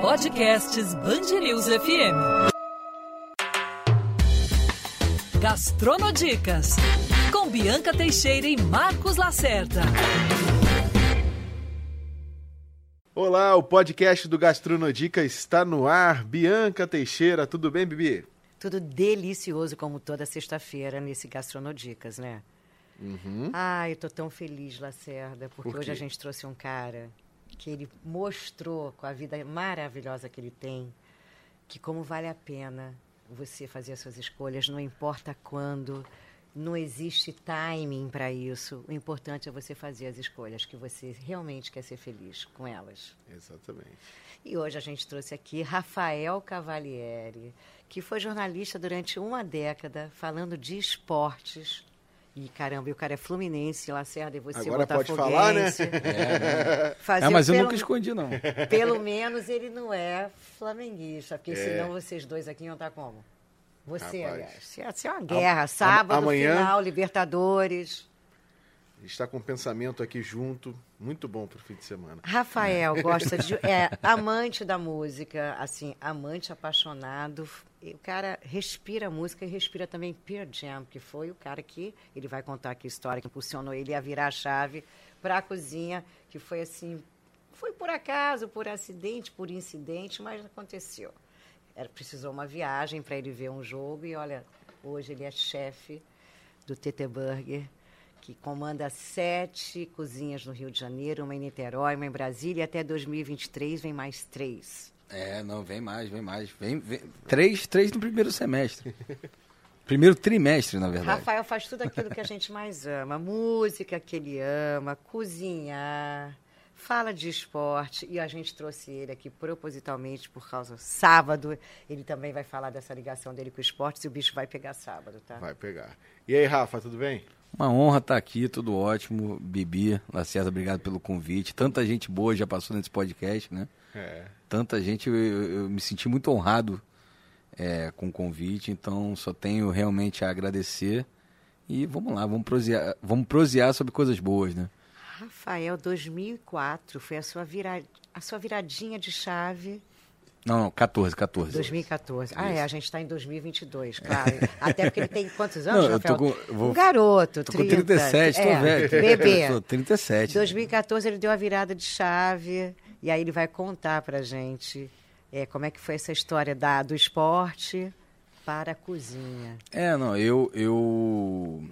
Podcasts Bangerils FM. Gastronodicas com Bianca Teixeira e Marcos Lacerda. Olá, o podcast do Gastronodica está no ar. Bianca Teixeira, tudo bem, Bibi? Tudo delicioso como toda sexta-feira nesse Gastronodicas, né? Uhum. Ai, eu tô tão feliz, Lacerda, porque Por hoje a gente trouxe um cara que ele mostrou com a vida maravilhosa que ele tem, que como vale a pena você fazer as suas escolhas, não importa quando, não existe timing para isso. O importante é você fazer as escolhas que você realmente quer ser feliz com elas. Exatamente. E hoje a gente trouxe aqui Rafael Cavalieri, que foi jornalista durante uma década falando de esportes. E caramba, e o cara é fluminense, Lacerda, e você Agora pode falar, né? botafoguense. É, Fazia Ah, mas eu pelo, nunca escondi, não. Pelo menos ele não é flamenguista, porque É. senão vocês dois aqui iam estar como? Você, Rapaz. aliás. Isso ser uma guerra. Sábado, amanhã- final, Libertadores. Está com um pensamento aqui junto, muito bom para o fim de semana. Rafael gosta de. É amante da música, assim, amante apaixonado. E o cara respira música e respira também Pearl Jam, que foi o cara que ele vai contar aqui a história que impulsionou ele a virar a chave para a cozinha, que foi assim, foi por acaso, por acidente, por incidente, mas aconteceu. Era precisou uma viagem para ele ver um jogo e olha, hoje ele é chefe do TT Burger, que comanda sete cozinhas no Rio de Janeiro, uma em Niterói, uma em Brasília, e até 2023 vem mais três. É, não, vem mais, vem mais. Vem, vem. Três, três no primeiro semestre. Primeiro trimestre, na verdade. Rafael faz tudo aquilo que a gente mais ama: música que ele ama, cozinhar, fala de esporte. E a gente trouxe ele aqui propositalmente por causa. Sábado, ele também vai falar dessa ligação dele com o esporte, e o bicho vai pegar sábado, tá? Vai pegar. E aí, Rafa, tudo bem? Uma honra estar aqui, tudo ótimo. Bibi, Lacerda, obrigado pelo convite. Tanta gente boa já passou nesse podcast, né? É. Tanta gente, eu, eu- me senti muito honrado é, com o convite, então só tenho realmente a agradecer. E vamos lá, vamos prosear, vamos prosear sobre coisas boas, né? Rafael, 2004 foi a sua, vira... a sua viradinha de chave. Não, não, 14, 14. 2014. Ah, é, a gente está em 2022, claro. Até porque ele tem quantos anos, Não, eu tô Rafael? com- vou- Um garoto, Tô com 30. 37, tô é, velho. Bebê. Tô 37. 2014 ele deu a virada de chave e aí ele vai contar pra gente é, como é que foi essa história da, do esporte para a cozinha. É, não, eu, eu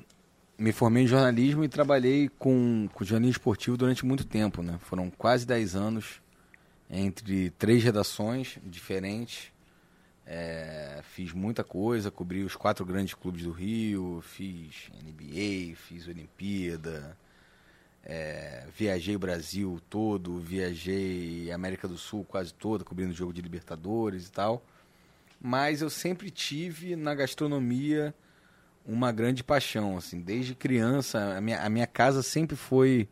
me formei em jornalismo e trabalhei com, com jornalismo esportivo durante muito tempo, né? Foram quase 10 anos entre três redações diferentes. É, fiz muita coisa, cobri os quatro grandes clubes do Rio, fiz NBA, fiz Olimpíada, é, viajei Brasil todo, viajei América do Sul quase toda, cobrindo jogo de Libertadores e tal. Mas eu sempre tive na gastronomia uma grande paixão, assim, desde criança. A minha, a minha casa sempre foi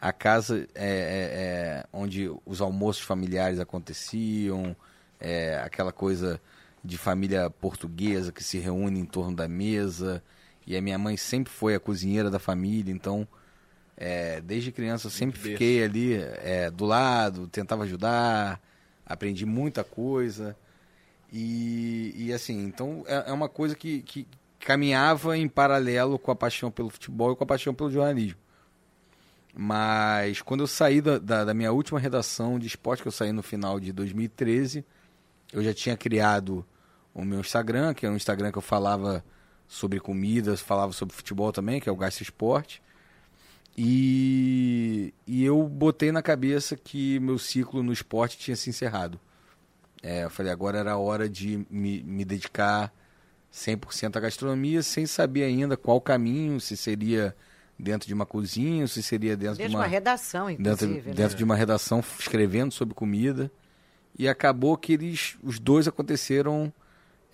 a casa é, é, é, onde os almoços familiares aconteciam, é, aquela coisa de família portuguesa que se reúne em torno da mesa. E a minha mãe sempre foi a cozinheira da família, então é, desde criança eu sempre fiquei ali é, do lado, tentava ajudar, aprendi muita coisa. E, e assim, então é, é uma coisa que, que caminhava em paralelo com a paixão pelo futebol e com a paixão pelo jornalismo. Mas quando eu saí da, da, da minha última redação de esporte, que eu saí no final de 2013, eu já tinha criado o meu Instagram, que é um Instagram que eu falava sobre comidas, falava sobre futebol também, que é o Gasta Esporte. E, e eu botei na cabeça que meu ciclo no esporte tinha se encerrado. É, eu falei, agora era a hora de me, me dedicar 100% à gastronomia, sem saber ainda qual caminho, se seria dentro de uma cozinha, se seria dentro, de uma uma, redação, dentro, inclusive. dentro né? de uma redação escrevendo sobre comida. E acabou que eles, os dois aconteceram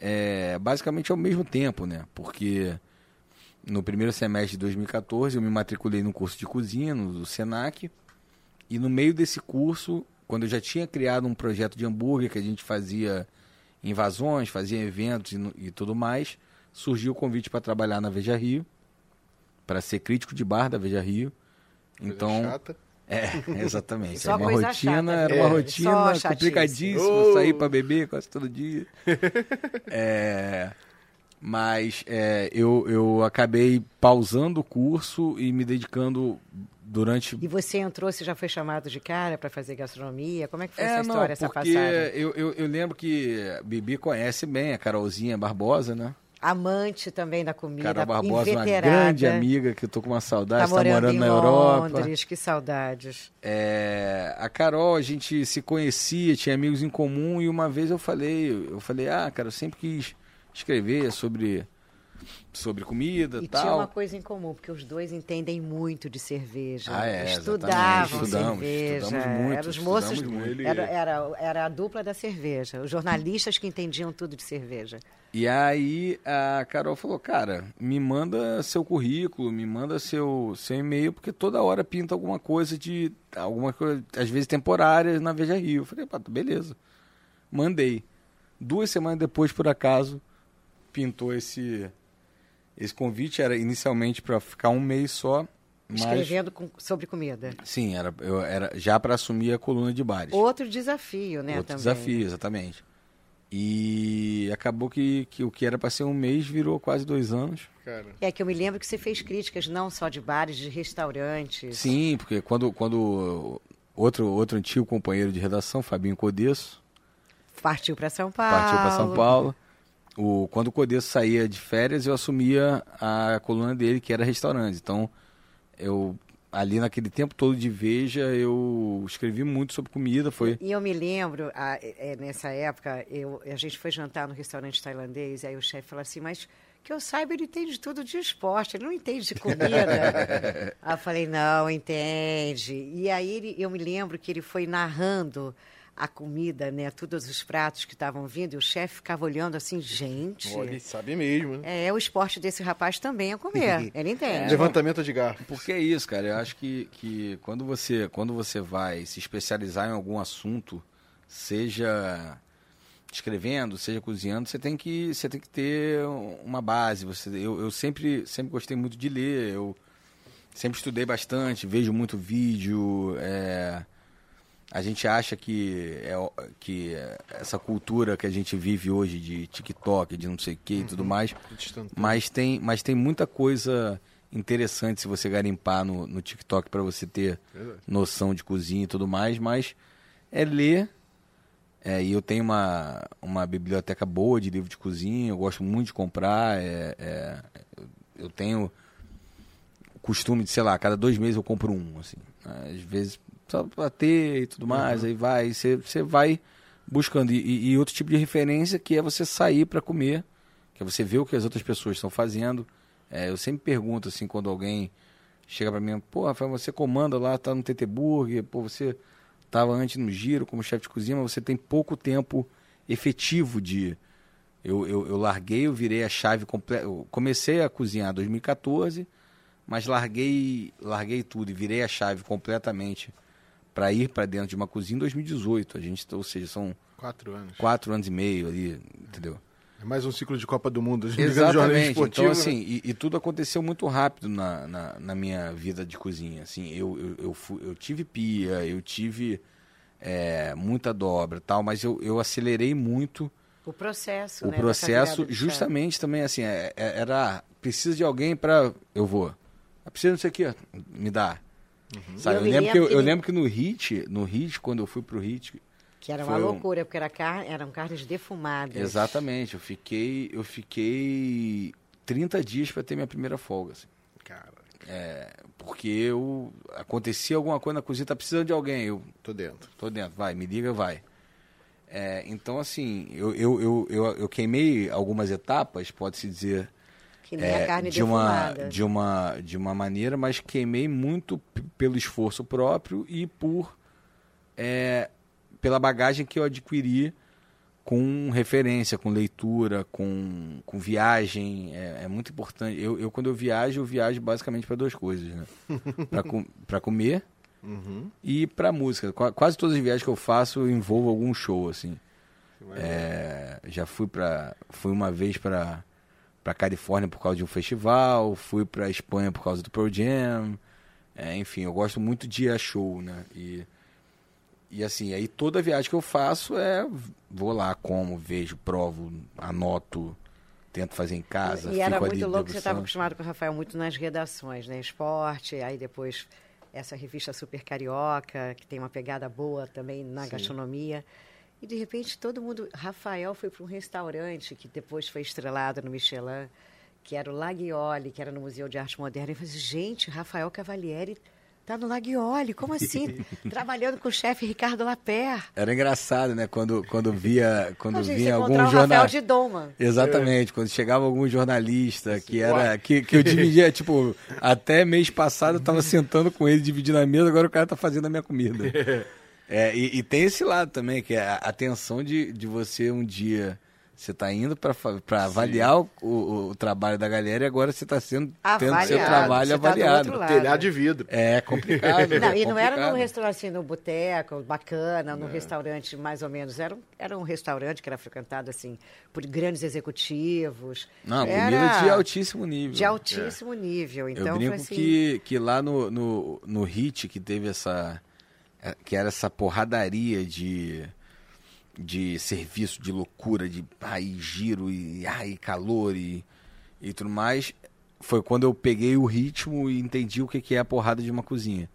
é, basicamente ao mesmo tempo, né? Porque no primeiro semestre de 2014 eu me matriculei no curso de cozinha no do Senac e no meio desse curso, quando eu já tinha criado um projeto de hambúrguer que a gente fazia invasões, fazia eventos e, e tudo mais, surgiu o convite para trabalhar na Veja Rio, para ser crítico de bar da Veja Rio. Coisa Então, chata. é, exatamente. Só Era uma rotina, chata, era uma Só rotina chatice. complicadíssima, Oh! sair pra beber quase todo dia. É, mas é, eu, eu acabei pausando o curso e me dedicando durante E você entrou, você já foi chamado de cara para fazer gastronomia? Como é que foi essa É, história, não, essa passagem? eu, eu, eu lembro que Bibi conhece bem a Carolzinha Barbosa, né? Amante também da comida, Carol Barbosa, uma inveterada. grande amiga que eu tô com uma saudade, Tá está morando, morando em na Europa. Londres, que saudades. É, a Carol, a gente se conhecia, tinha amigos em comum e uma vez eu falei, eu falei, ah, cara, eu sempre quis escrever sobre sobre comida E tal. tinha uma coisa em comum, porque os dois entendem muito de cerveja. Ah, é, Estudavam. Estudamos, cerveja. estudamos muito, Eram os moços, muito. era, era, era a dupla da cerveja. Os jornalistas que entendiam tudo de cerveja. E aí a Carol falou, cara, me manda seu currículo, me manda seu, seu e-mail, porque toda hora pinta alguma coisa de. alguma coisa, às vezes temporária na Veja Rio. Eu falei, pá, beleza. Mandei. Duas semanas depois, por acaso, pintou esse, esse convite. Era inicialmente para ficar um mês só. Mas, Escrevendo com- sobre comida. sim, era, eu, era já para assumir a coluna de bares. Outro desafio, né? Outro também. desafio, exatamente. E acabou que, que o que era para ser um mês virou quase dois anos. Cara, É que eu me lembro que você fez críticas não só de bares, de restaurantes. Sim, porque quando, quando outro, outro antigo companheiro de redação, Fabinho Codesso, Partiu para São Paulo. partiu para São Paulo. O, quando o Codesso saía de férias, eu assumia a coluna dele, que era restaurante. Então, eu ali naquele tempo todo de Veja, eu escrevi muito sobre comida. Foi E eu me lembro, a- é, nessa época, eu, a gente foi jantar no restaurante tailandês, aí o chefe falou assim, mas que eu saiba, ele entende tudo de esporte, ele não entende de comida. aí eu falei, não, entende. E aí ele- eu me lembro que ele foi narrando a comida, né, todos os pratos que estavam vindo, e o chefe ficava olhando assim, gente... olha, ele sabe mesmo, né? É, o esporte desse rapaz também é comer, ele entende. Levantamento de garfo. Porque é isso, cara. Eu acho que, que quando, você, quando você vai se especializar em algum assunto, seja escrevendo, seja cozinhando, você tem que, você tem que ter uma base. Você, eu, eu sempre, sempre gostei muito de ler, eu sempre estudei bastante, vejo muito vídeo. é, a gente acha que, é, que essa cultura que a gente vive hoje de TikTok, de não sei o que e tudo mais, Instantâneo. mas tem, mas tem muita coisa interessante se você garimpar no, no TikTok para você ter Verdade. noção de cozinha e tudo mais, mas é ler. É, e eu tenho uma, uma biblioteca boa de livro de cozinha, eu gosto muito de comprar. é, é, eu- tenho o costume de, sei lá, cada dois meses eu compro um, assim. Às vezes só pra ter e tudo mais, aí vai, você você vai buscando. E, e- outro tipo de referência que é você sair para comer, que é você ver o que as outras pessoas estão fazendo. É, eu sempre pergunto, assim, quando alguém chega para mim, pô, Rafael, você comanda lá, tá no TT Burger, pô, você tava antes no Giro como chefe de cozinha, mas você tem pouco tempo efetivo de... Eu, eu, eu larguei, eu virei a chave completa. Comecei a cozinhar em 2014, mas larguei, larguei tudo e virei a chave completamente para ir para dentro de uma cozinha em 2018. A gente, ou seja, são Quatro anos. quatro anos e meio ali, entendeu? É mais um ciclo de Copa do Mundo. Exatamente. esportivo, Então, assim, né? e, e tudo aconteceu muito rápido na, na, na minha vida de cozinha. Assim, eu, eu, eu, fui- eu tive pia, eu tive é, muita dobra tal, mas eu, eu acelerei muito O processo, o né, processo, justamente também assim, é- é- era precisa de alguém para eu vou. Precisa disso aqui, ó, me dá. Sabe, Eu eu, lembro que eu, lembro que eu lembro que no Hit, no Hit quando eu fui pro Hit, Que era uma um- loucura, porque era car... eram carnes defumadas. exatamente, eu fiquei eu fiquei 30 dias para ter minha primeira folga, assim. Cara, Porque eu acontecia alguma coisa na cozinha, tá precisando de alguém, eu tô dentro. tô dentro, vai, me liga, vai. É, então, assim, eu, eu, eu, eu, eu queimei algumas etapas, pode-se dizer, Que nem é, a carne de, uma, de, uma, de uma maneira, mas queimei muito pelo esforço próprio e por é, pela bagagem que eu adquiri com referência, com leitura, com, com viagem. É, é muito importante. Eu, eu, quando eu viajo, eu viajo basicamente para duas coisas, né? Para com, pra comer Uhum. e para música. Qua- Quase todas as viagens que eu faço eu envolvo algum show, assim. É, já fui para fui uma vez para para Califórnia por causa de um festival, fui para Espanha por causa do Pearl Jam. É, enfim, eu gosto muito de ir a show, né? E, e assim, aí toda viagem que eu faço é vou lá, como, vejo, provo, anoto, tento fazer em casa. E era muito louco, você estava acostumado com o Rafael muito nas redações, né? Esporte, aí depois essa revista Super Carioca, que tem uma pegada boa também na gastronomia. E de repente todo mundo. Rafael foi para um restaurante que depois foi estrelado no Michelin, que era o Laguiole, que era no Museu de Arte Moderna. E eu falei assim, gente, Rafael Cavalieri tá no Laguiole, como assim? Trabalhando com o chefe Ricardo Lapé. Era engraçado, né? Quando, quando via, quando A gente vinha algum jornal. Rafael de Doma. Exatamente, quando chegava algum jornalista que era que, que eu dividia, tipo, até mês passado eu tava sentando com ele dividindo a mesa, agora o cara tá fazendo a minha comida. É, e, e tem esse lado também, que é a atenção de, de você um dia. Você tá indo para avaliar o, o, o trabalho da galera e agora você tá sendo tendo seu Avaliado, trabalho você tá do avaliado. outro lado. Telhado de vidro. É complicado. Não, é e não era complicado. num restaurante assim, no boteco, bacana, num restaurante mais ou menos. Era um, era um restaurante que era frequentado assim por grandes executivos. Não, Era comida de altíssimo nível. De altíssimo nível. Então, eu foi brinco assim, que, que lá no, no, no HIT que teve essa. É, que era essa porradaria de, de serviço, de loucura, de ai, giro e ai, calor e, e tudo mais. Foi quando eu peguei o ritmo e entendi o que, que é a porrada de uma cozinha.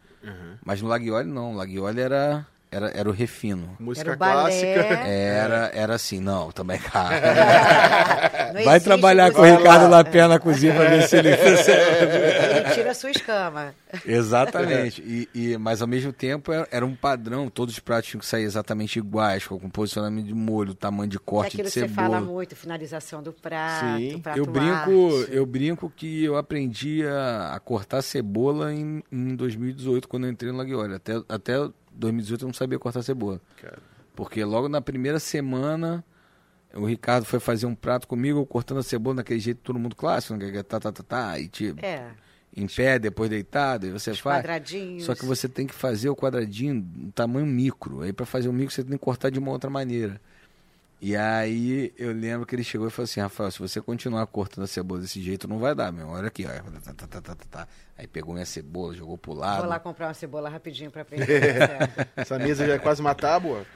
Mas no Laguiole não, o Laguiole era, era, era o refino. Música Era o clássica. Era, era assim, não, também caro. não Vai trabalhar com o Ricardo Lapé na cozinha pra ver se ele a sua escama. Exatamente. E, e- mas ao mesmo tempo era, era um padrão, todos os pratos tinham que sair exatamente iguais, com o posicionamento de molho, tamanho de É corte aquilo de que você cebola. fala muito, finalização do prato, Sim. prato eu brinco, arte. eu brinco que eu aprendi a, a cortar cebola em, em 2018, quando eu entrei no Laguiole. Até, até 2018 eu não sabia cortar cebola. Cara. Porque logo na primeira semana o Ricardo foi fazer um prato comigo, cortando a cebola daquele jeito todo mundo clássico, né? que é tá, tá, tá, tá, e te, É, em pé, depois deitado, e você os faz. quadradinhos. Só que você tem que fazer o quadradinho em tamanho micro. Aí para fazer o micro você tem que cortar de uma outra maneira. E aí eu lembro que ele chegou e falou assim, Rafael, se você continuar cortando a cebola desse jeito, não vai dar, meu. Olha aqui, ó. Tá, tá, tá, tá, tá, tá. Aí pegou minha cebola, jogou pro lado. Vou lá comprar uma cebola rapidinho pra aprender. Essa mesa já é quase uma tábua.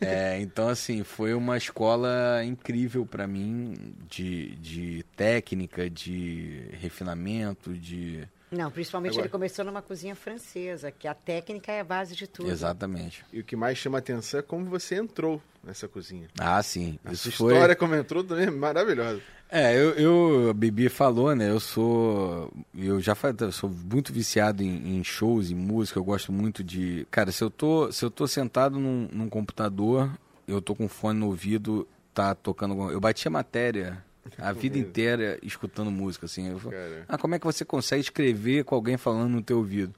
É, então assim, foi uma escola incrível para mim de, de técnica, de refinamento, de. Não, principalmente Agora- ele começou numa cozinha francesa, que a técnica é a base de tudo. Exatamente. E o que mais chama atenção é como você entrou nessa cozinha. Ah, sim. A Isso foi. história como entrou também é maravilhosa. É, eu, eu, a Bibi falou, né? Eu sou. Eu já falei, eu sou muito viciado em, em shows, em música. Eu gosto muito de. Cara, se eu tô, se eu tô sentado num, num computador, eu tô com fone no ouvido, tá tocando. alguma- Eu bati a matéria a vida inteira escutando música, assim. Eu, falo, ah, como é que você consegue escrever com alguém falando no teu ouvido?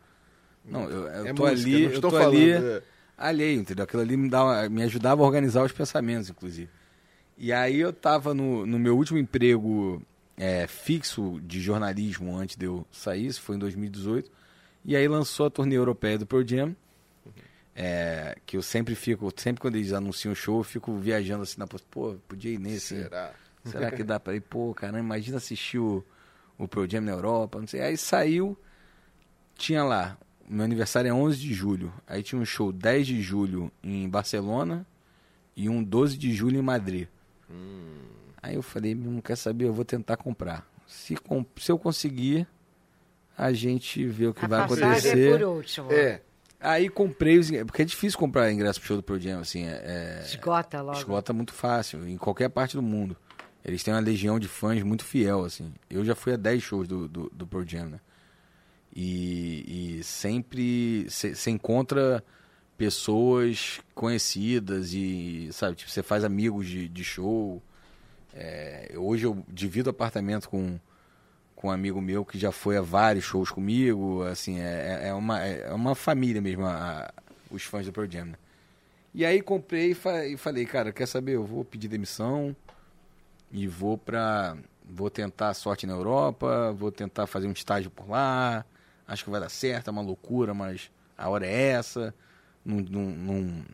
Não, eu, eu é tô música, ali, eu estou tô falando. ali é. alheio, entendeu? Aquilo ali me, dava, me ajudava a organizar os pensamentos, inclusive. E aí eu tava no, no meu último emprego é, fixo de jornalismo antes de eu sair, isso foi em 2018. E aí lançou a turnê europeia do Pearl Jam, é, que eu sempre fico, sempre quando eles anunciam o show, eu fico viajando assim na posta, pô, podia ir nesse. Será? Será que dá pra ir? Pô, caramba, imagina assistir o, o Pearl Jam na Europa, não sei. Aí saiu, tinha lá, meu aniversário é 11 de julho, aí tinha um show 10 de julho em Barcelona e um 12 de julho em Madrid. Aí eu falei, não quer saber, eu vou tentar comprar. Se, com- se eu conseguir, a gente vê o que a vai acontecer. é por último. É. Aí comprei os ingressos, porque é difícil comprar ingresso pro show do Pearl Jam, assim, é, é- Esgota logo. Esgota muito fácil, em qualquer parte do mundo. Eles têm uma legião de fãs muito fiel, assim. Eu já fui a 10 shows do, do, do Pearl Jam, né? E, e sempre você encontra pessoas conhecidas e, sabe, tipo, você faz amigos de, de show. É, hoje eu divido apartamento com, com um amigo meu que já foi a vários shows comigo, assim, é, é, uma, é uma família mesmo, a- a- os fãs do Pearl Jam, né? E aí comprei e, fa- e falei, cara, quer saber, eu vou pedir demissão e vou pra... Vou tentar a sorte na Europa, vou tentar fazer um estágio por lá, acho que vai dar certo, é uma loucura, mas a hora é essa. Não, não, não,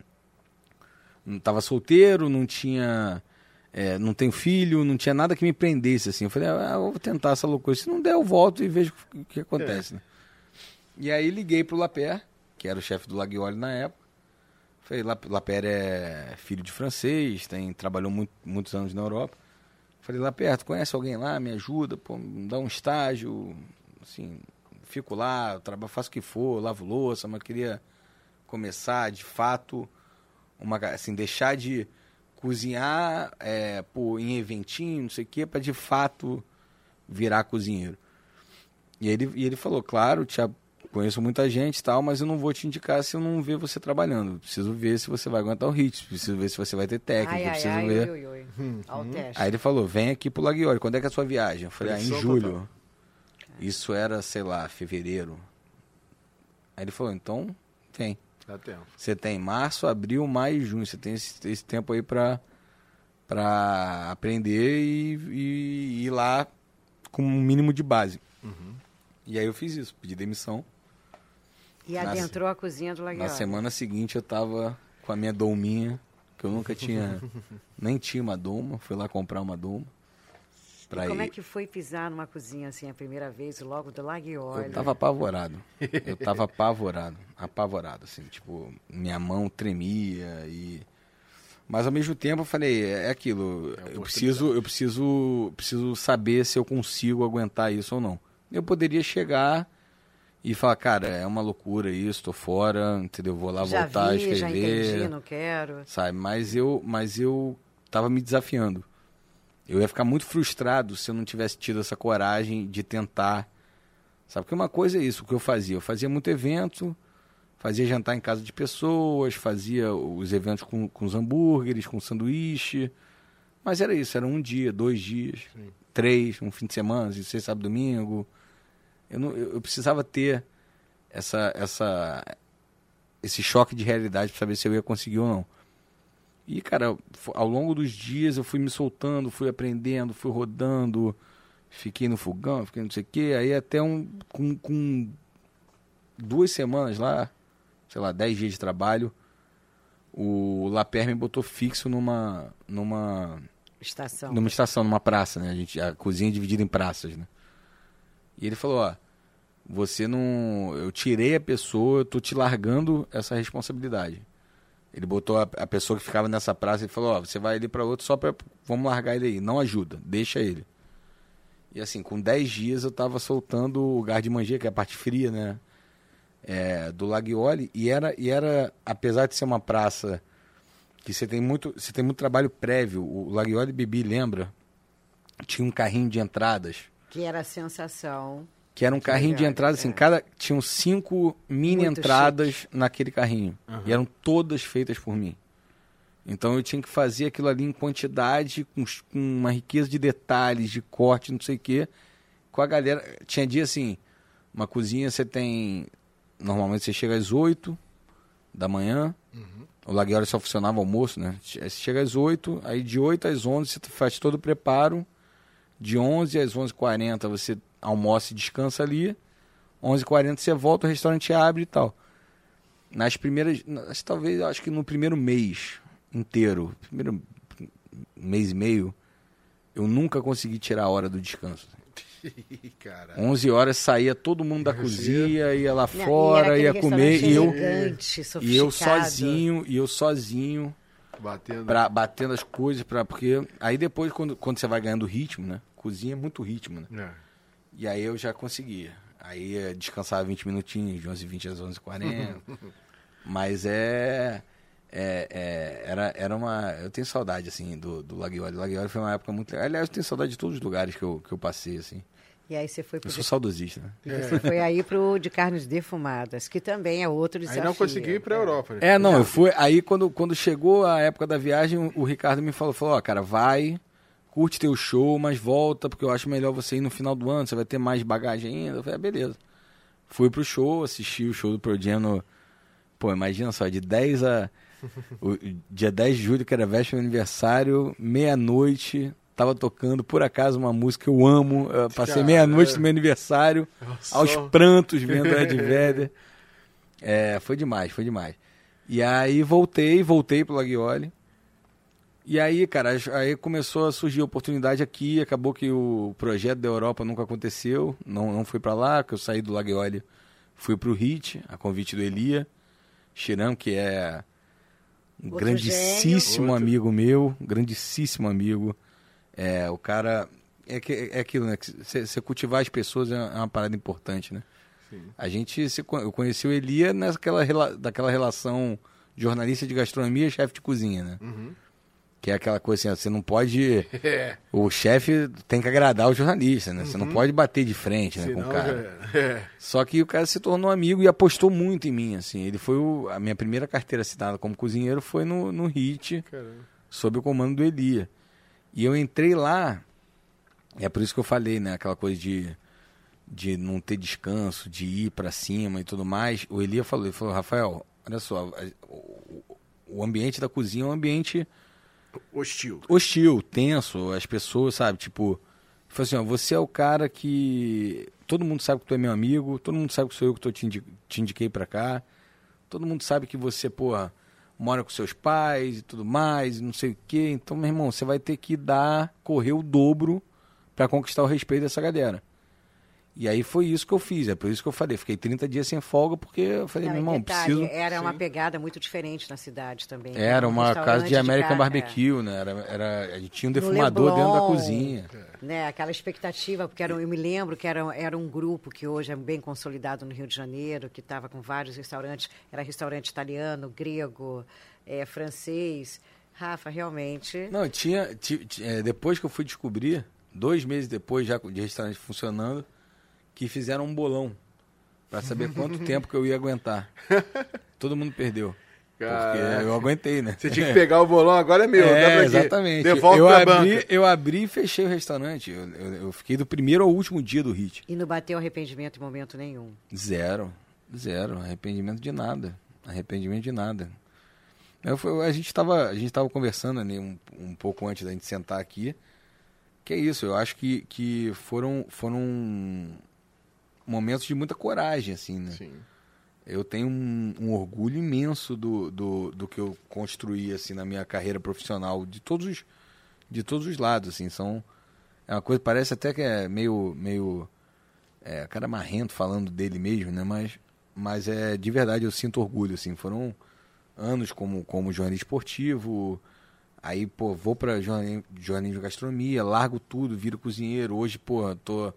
não tava solteiro, não tinha... é, não tenho filho, não tinha nada que me prendesse, assim. Eu falei, ah, eu vou tentar essa loucura. Se não der, eu volto e vejo o que acontece, né? E aí liguei pro Lapé, que era o chefe do Laguiole na época. Falei, "La- Lapé é filho de francês, tem, trabalhou muito- muitos anos na Europa. Falei, Lapé, tu conhece alguém lá? Me ajuda, pô, me dá um estágio, assim, fico lá, trabalho, faço o que for, lavo louça, mas queria começar, de fato, uma, assim, deixar de cozinhar é, pô, em eventinho, não sei o quê, para de fato virar cozinheiro. E ele, e ele falou, claro, te conheço muita gente e tal, mas eu não vou te indicar se eu não ver você trabalhando. Preciso ver se você vai aguentar o ritmo, preciso ver se você vai ter técnica, Ai, ai, preciso ai, ver... ui. Ao teste. Aí ele falou, vem aqui pro Laguiole, quando é que é a sua viagem? Eu falei, ah, em julho. total. Isso era, sei lá, fevereiro. Aí ele falou, então, vem. Dá tempo. Você tem março, abril, maio e junho. Você tem esse, esse tempo aí pra, pra aprender e, e ir lá com um mínimo de base. E aí eu fiz isso, pedi demissão. E adentrou a cozinha do Na Laguiole. semana seguinte eu tava com a minha dominha, que eu nunca tinha, nem tinha uma doma, fui lá comprar uma doma. Pra E como ir. é que foi pisar numa cozinha assim a primeira vez, logo do Laguiole? Eu tava apavorado. Eu tava apavorado. Apavorado, assim. Tipo, minha mão tremia e... Mas ao mesmo tempo eu falei, é aquilo, eu preciso, eu preciso, preciso saber se eu consigo aguentar isso ou não. Eu poderia chegar e falar, cara, é uma loucura isso, tô fora, entendeu? Vou lá já voltar vi, a já escrever entendi, não quero. sabe? Mas eu, mas eu tava me desafiando. Eu ia ficar muito frustrado se eu não tivesse tido essa coragem de tentar, sabe? Porque uma coisa é isso, o que eu fazia, eu fazia muito evento, fazia jantar em casa de pessoas, fazia os eventos com, com os hambúrgueres, com sanduíche, mas era isso, era um dia, dois dias, três, um fim de semana, sexta, sábado, domingo. Eu, não, eu, eu precisava ter essa, essa, esse choque de realidade para saber se eu ia conseguir ou não. E, cara, ao longo dos dias eu fui me soltando, fui aprendendo, fui rodando, fiquei no fogão, fiquei não sei o quê. Aí até um, com, com duas semanas lá, sei lá, dez dias de trabalho, o Laper me botou fixo numa, numa, Estação. numa estação, numa praça, né? A, gente, a cozinha é dividida em praças, né? E ele falou, ó, você não... Eu tirei a pessoa, eu tô te largando essa responsabilidade. Ele botou a, a pessoa que ficava nessa praça e falou, ó, você vai ali para outro só para Vamos largar ele aí. Não ajuda, deixa ele. E assim, com 10 dias eu tava soltando o gás de mangueira, que é a parte fria, né? É, do Laguiole. E era, e era, apesar de ser uma praça que você tem muito, você tem muito trabalho prévio. O Laguiole Bibi, lembra? Tinha um carrinho de entradas. Que era a sensação. Que era um carrinho de entrada, assim, é. cada. Tinham cinco mini Muito entradas naquele carrinho. E eram todas feitas por mim. Então eu tinha que fazer aquilo ali em quantidade, com, com uma riqueza de detalhes, de corte, não sei o quê. Com a galera. Tinha dia assim, uma cozinha você tem. Normalmente você chega às 8 da manhã. O Laguiole só funcionava almoço, né? Che- Você chega às 8, aí de 8 às 11 você faz todo o preparo. De 11 às 11h40 você almoça e descansa ali. 11h40 você volta, o restaurante abre e tal. Nas primeiras. nas- talvez, eu acho que no primeiro mês inteiro, primeiro mês e meio, eu nunca consegui tirar a hora do descanso. Cara. 11 horas saía todo mundo da cozinha, ia lá e fora, ia comer e eu, elegante, e eu sozinho, e eu sozinho, Batendo. pra, batendo as coisas, pra, porque aí depois, quando, quando você vai ganhando ritmo, né? Cozinha é muito ritmo, né? É. E aí eu já conseguia. Aí eh, descansava 20 minutinhos, de 11h20 às 11h40. Mas é, é, é, era, era uma... Eu tenho saudade, assim, do, do Laguiole. Laguiole foi uma época muito. Aliás, eu tenho saudade de todos os lugares que eu, que eu passei, assim. E aí você foi pro Eu sou saudosista, né? E você foi aí pro de carnes defumadas, que também é outro Aí desafio. não conseguiu ir pra É. Europa, né? É, não, eu fui. Aí quando, quando chegou a época da viagem, o- o Ricardo me falou, falou, ó, cara, vai, curte teu show, mas volta, porque eu acho melhor você ir no final do ano, você vai ter mais bagagem ainda. Eu falei, ah, beleza. Fui pro show, assisti o show do Pearl Jam no... Pô, imagina só, de 10 a... O dia 10 de julho, que era véspera do aniversário, meia-noite, tava tocando, por acaso, uma música que eu amo. Eu passei meia-noite no meu aniversário, Nossa. aos prantos, vendo Ed Vedder. É, foi demais, foi demais. E aí voltei, voltei pro Laguiole. E aí, cara, aí começou a surgir a oportunidade aqui, acabou que o projeto da Europa nunca aconteceu, não, não fui pra lá, que eu saí do Laguiole, fui pro HIT, a convite do Elia Chiram, que é um Outro grandíssimo gênio. amigo meu, grandíssimo amigo. É, o cara. É, que, é aquilo, né? Você cultivar as pessoas é uma parada importante, né? Sim. A gente se, eu conheci o Elia naquela rela- daquela relação jornalista de gastronomia e chefe de cozinha, né? Uhum. Que é aquela coisa assim, ó, você não pode. É. O chefe tem que agradar o jornalista, né? Você não pode bater de frente né, com o cara. já- é. Só que o cara se tornou amigo e apostou muito em mim, assim. Ele foi o- a minha primeira carteira assinada como cozinheiro foi no, no HIT, Caramba. sob o comando do Elia. E eu entrei lá, é por isso que eu falei, né? Aquela coisa de, de não ter descanso, de ir pra cima e tudo mais. O Elia falou, ele falou, Rafael, olha só, o, o ambiente da cozinha é um ambiente Hostil. hostil, tenso, as pessoas, sabe, tipo, assim, ó, você é o cara que todo mundo sabe que tu é meu amigo, todo mundo sabe que sou eu que tô te, indi- te indiquei pra cá, todo mundo sabe que você, porra, mora com seus pais e tudo mais, não sei o quê, então, meu irmão, você vai ter que dar, correr o dobro pra conquistar o respeito dessa galera. E aí foi isso que eu fiz, é por isso que eu falei, fiquei 30 dias sem folga, porque eu falei, meu irmão, detalhe, preciso... Era uma Sim. pegada muito diferente na cidade também. Era um uma casa de American ca- Barbecue, né? Era, era, a gente tinha um defumador dentro da Leblon. cozinha. Né, aquela expectativa, porque era, eu me lembro que era, era um grupo que hoje é bem consolidado no Rio de Janeiro, que estava com vários restaurantes, era restaurante italiano, grego, eh, francês. Rafa, realmente. Não, tinha. ti- ti- é, depois que eu fui descobrir, dois meses depois já de restaurante funcionando, que fizeram um bolão pra saber quanto tempo que eu ia aguentar. Todo mundo perdeu. Porque Caraca. eu aguentei, né? Você tinha que pegar o bolão, agora é meu. É, exatamente. Devolve eu, abri, banca. eu abri e fechei o restaurante. Eu, eu- eu fiquei do primeiro ao último dia do hit. E não bateu arrependimento em momento nenhum. Zero. Zero. Arrependimento de nada. Arrependimento de nada. Eu, a gente estava a gente tava conversando ali um, um pouco antes da gente sentar aqui. Que é isso, eu acho que, que foram, foram momentos de muita coragem, assim, né? Sim. Eu tenho um, um orgulho imenso do, do, do que eu construí, assim, na minha carreira profissional, de todos os, de todos os lados, assim, são... É uma coisa, parece até que é meio, meio, é, cara marrento falando dele mesmo, né, mas, mas é, de verdade, eu sinto orgulho, assim, foram anos como, como jornalista esportivo, aí, pô, vou pra jornalismo, jornalismo de gastronomia, largo tudo, viro cozinheiro, hoje, pô, tô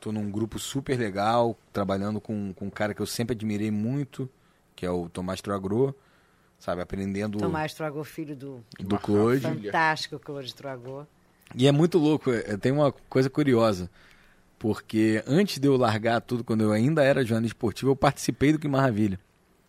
Tô num grupo super legal, trabalhando com, com um cara que eu sempre admirei muito, que é o Tomás Troagro, sabe, aprendendo Tomás Tragô, filho do do Claude. fantástico Claude Tragô. E é muito louco, é, tem uma coisa curiosa, porque antes de eu largar tudo, quando eu ainda era jornalista esportivo, eu participei do Que Maravilha.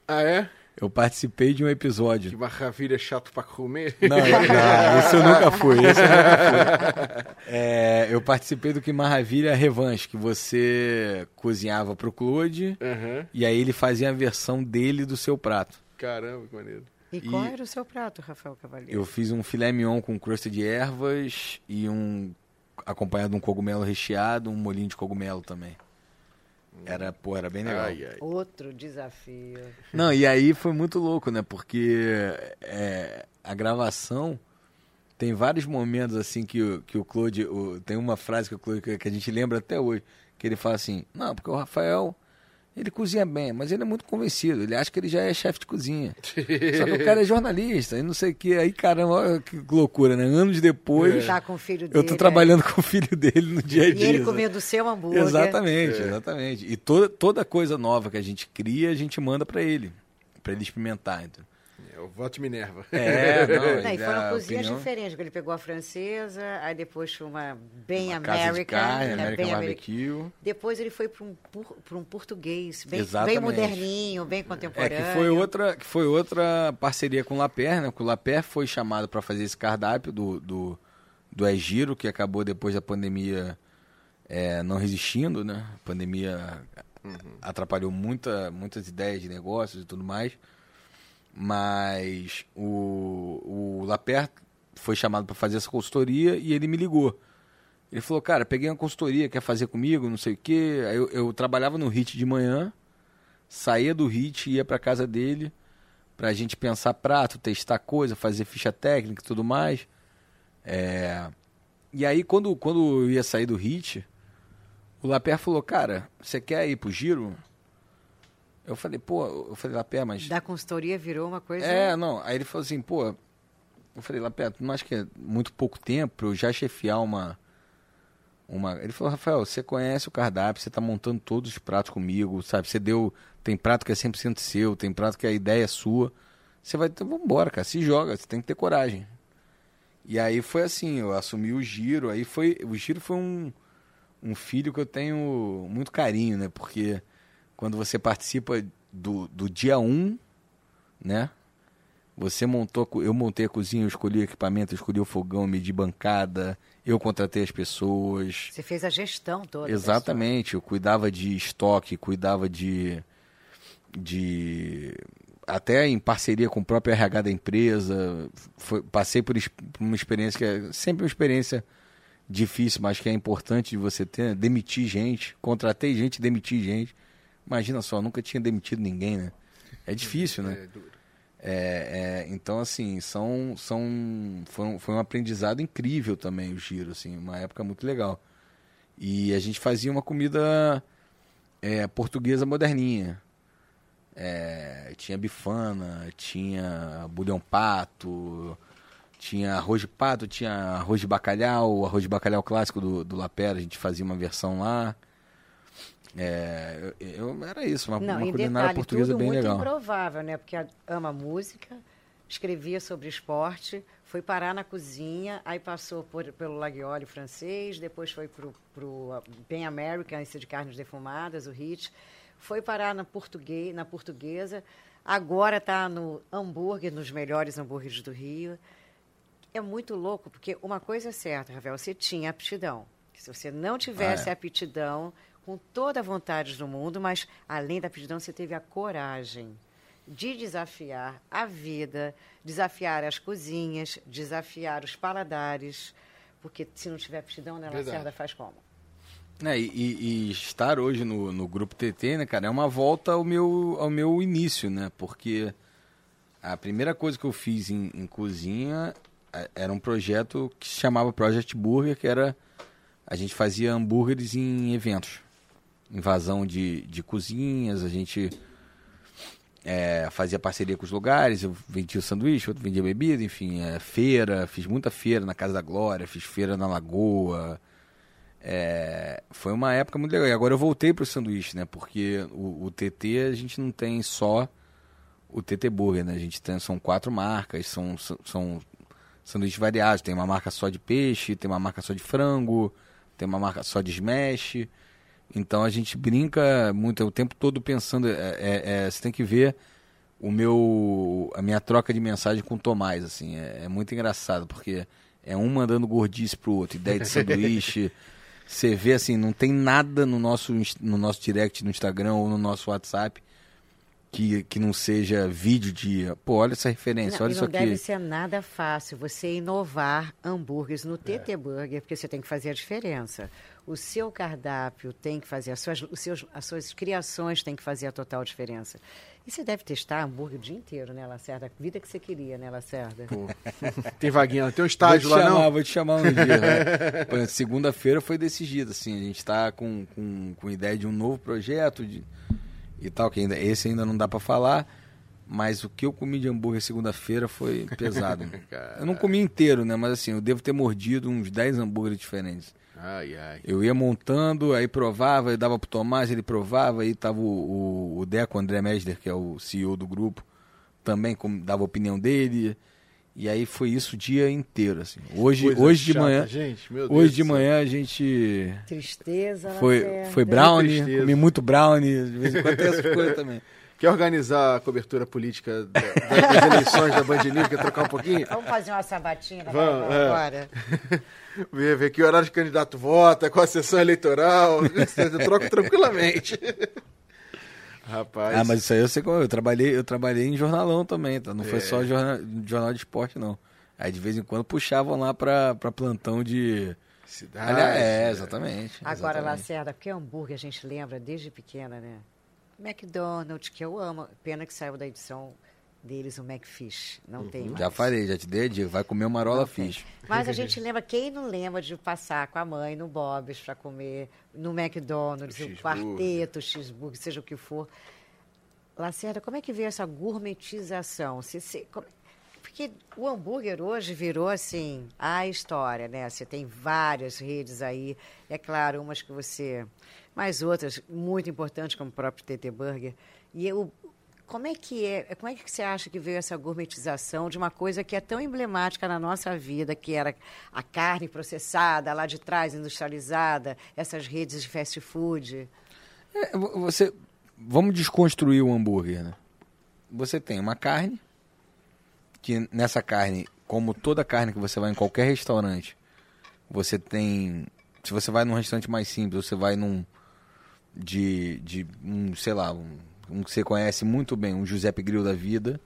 Ah, é? Eu participei de um Que episódio. maravilha chato pra comer. Não, não, isso eu nunca fui. Isso eu nunca fui. É, eu participei do Que Maravilha Revanche, que você cozinhava pro Claude Aham. e aí ele fazia a versão dele do seu prato. Caramba, que maneiro. E, E- qual era o seu prato, Rafael Cavalheiro? Eu fiz um filé mignon com crosta de ervas e um acompanhado de um cogumelo recheado, um molinho de cogumelo também. Era, pô, era bem legal. Ai, ai. Outro desafio. Não, e aí foi muito louco, né? Porque é, a gravação tem vários momentos assim que, o- que o Claude. o- tem uma frase que, o Claude, que a gente lembra até hoje, que ele fala assim, não, porque o Rafael. Ele cozinha bem, mas ele é muito convencido. Ele acha que ele já é chefe de cozinha. Só que o cara é jornalista e não sei o que. Aí, caramba, olha que loucura, né? Anos depois, Tá com o filho dele. eu tô trabalhando com o filho dele no dia a E dia. ele sabe? comendo o seu hambúrguer. Exatamente, exatamente. E toda, toda coisa nova que a gente cria, a gente manda pra ele. Pra ele experimentar. Então. É, o voto Minerva. É, não, Não, e foram a cozinhas opinião- diferentes, porque ele pegou a francesa, aí depois foi uma bem Uma casa de American, carne, né, American bem. Barbecue. Depois ele foi para um, por- pra um português, bem, bem moderninho, bem É, contemporâneo. que foi outra, que foi outra parceria com o Laper, né? Que o Laper foi chamado para fazer esse cardápio do, do, do É Giro, que acabou depois da pandemia é, não resistindo, né? A pandemia atrapalhou muita, muitas ideias de negócios e tudo mais. Mas o, o Laper foi chamado para fazer essa consultoria e ele me ligou. Ele falou, cara, peguei uma consultoria, quer fazer comigo, não sei o quê. Aí eu, eu trabalhava no HIT de manhã, saía do HIT e ia para casa dele pra gente pensar prato, testar coisa, fazer ficha técnica e tudo mais. É... E aí, quando, quando eu ia sair do HIT, o Laper falou, cara, você quer ir pro giro? Eu falei, pô, eu falei, Lapé, mas. Da consultoria virou uma coisa. É, não. Aí ele falou assim, pô. Eu falei, Lapé, tu não acha que é muito pouco tempo pra eu já chefiar uma. uma... Ele falou, Rafael, você conhece o cardápio, você tá montando todos os pratos comigo, sabe? Você deu. Tem prato que é 100% seu, tem prato que a ideia é sua. Você vai. Então, vambora, cara, se joga, você tem que ter coragem. E aí foi assim, eu assumi o giro, aí foi. O giro foi um, um filho que eu tenho muito carinho, né? Porque quando você participa do, do dia 1, um, né? Você montou, eu montei a cozinha, eu escolhi o equipamento, eu escolhi o fogão, medi bancada, eu contratei as pessoas. Você fez a gestão toda. Exatamente, eu cuidava de estoque, cuidava de, de até em parceria com o próprio RH da empresa, foi, passei por, uma experiência que é sempre uma experiência difícil, mas que é importante de você ter, né? demitir gente, contratei gente, demitir gente. Imagina só, nunca tinha demitido ninguém, né? É difícil, né? É, é, então, assim, são, são, foi, um, foi um aprendizado incrível também o giro, assim, uma época muito legal. E a gente fazia uma comida é, portuguesa moderninha. É, tinha bifana, tinha bulhão pato, tinha arroz de pato, tinha arroz de bacalhau, arroz de bacalhau clássico do, do Lapera, a gente fazia uma versão lá. É, eu, eu, era isso, uma, Não, uma culinária detalhe, portuguesa bem muito legal. improvável, né? Porque ama música, escrevia sobre esporte, foi parar na cozinha, aí passou por, pelo Laguiole francês, depois foi para o Pen American, esse de carnes defumadas, o HIT foi parar na, português, na portuguesa, agora está no hambúrguer, nos melhores hambúrgueres do Rio. É muito louco, porque uma coisa é certa, Ravel, você tinha aptidão. Se você não tivesse ah, é. aptidão, com toda a vontade do mundo, mas além da aptidão, você teve a coragem de desafiar a vida, desafiar as cozinhas, desafiar os paladares, porque se não tiver aptidão, né, Lacerda faz como? É, e, e, estar hoje no, no grupo TT, né, cara, é uma volta ao meu, ao meu início, né? Porque a primeira coisa que eu fiz em, em cozinha é, era um projeto que se chamava Project Burger, que era a gente fazia hambúrgueres em eventos, invasão de, de cozinhas, a gente é, fazia parceria com os lugares, eu vendia o sanduíche, outro vendia bebida, enfim, é, feira, fiz muita feira na Casa da Glória, fiz feira na Lagoa, é, foi uma época muito legal. E agora eu voltei para o sanduíche, né? Porque o, o, TT a gente não tem só o TT Burger, né? A gente tem, são quatro marcas, são, são sanduíches variados. Tem uma marca só de peixe, tem uma marca só de frango, tem uma marca só de smash. Então a gente brinca muito, o tempo todo pensando. É, é, é, você tem que ver o meu, a minha troca de mensagem com o Tomás, assim. É, é muito engraçado, porque é um mandando gordice pro outro, ideia de sanduíche. Você vê assim, não tem nada no nosso, no nosso direct no Instagram ou no nosso WhatsApp que, que não seja vídeo de, pô, olha essa referência, não, olha isso aqui. Não deve ser nada fácil você inovar hambúrgueres no TT. Burger, porque você tem que fazer a diferença. O seu cardápio tem que fazer, as suas, os seus, as suas criações têm que fazer a total diferença. E você deve testar hambúrguer o dia inteiro, né, Lacerda? A vida que você queria, né, Lacerda? Pô. tem vaguinha, tem um estágio lá, chamar, não? Vou te chamar um dia. Né? Segunda-feira foi decidido, assim, a gente está com, com, com ideia de um novo projeto de, e tal, que ainda, esse ainda não dá para falar, mas o que eu comi de hambúrguer segunda-feira foi pesado. eu não comi inteiro, né, mas assim, eu devo ter mordido uns 10 hambúrgueres diferentes. Ai, ai. Eu ia montando, aí provava, eu dava pro Tomás, ele provava, aí tava o, o, o Deco, André Mesder, que é o CEO do grupo, também dava a opinião dele. E aí foi isso o dia inteiro, assim. Hoje, hoje de manhã, gente, hoje de manhã a gente tristeza, foi foi brownie, comi muito brownie, de vez em quando tem essas coisas também. Quer organizar a cobertura política das eleições da Band News? Quer trocar um pouquinho? Vamos fazer uma sabatina Vamos, é. agora. ver, ver que horário de candidato vota, qual a sessão eleitoral. Eu troco tranquilamente. Rapaz. Ah, mas isso aí eu sei como. Eu trabalhei, eu trabalhei em jornalão também, tá? Não é. foi só jornal, jornal de esporte, não. Aí de vez em quando puxavam lá pra, pra plantão de. Cidade. é, exatamente. Agora, exatamente. Lacerda, porque hambúrguer a gente lembra desde pequena, né? McDonald's, que eu amo. Pena que saiu da edição deles o McFish. Não uhum. tem mais. Já falei, já te dei a dica. Vai comer o Marola Fish. Mas a gente lembra, quem não lembra de passar com a mãe no Bob's para comer, no McDonald's, o, o quarteto, o cheeseburger, seja o que for. Lacerda, como é que veio essa gourmetização? Se, se, como- porque o hambúrguer hoje virou assim a história, né? Você tem várias redes aí, é claro, umas que você, mas outras muito importantes como o próprio TT Burger. E eu, como é que é? Como é que você acha que veio essa gourmetização de uma coisa que é tão emblemática na nossa vida, que era a carne processada lá de trás, industrializada, essas redes de fast food? É, vo- você, vamos desconstruir o hambúrguer, né? Você tem uma carne, que nessa carne, como toda carne que você vai em qualquer restaurante, você tem. Se você vai num restaurante mais simples, você vai num. De. de um, sei lá, um, um que você conhece muito bem, um Giuseppe Grill da vida.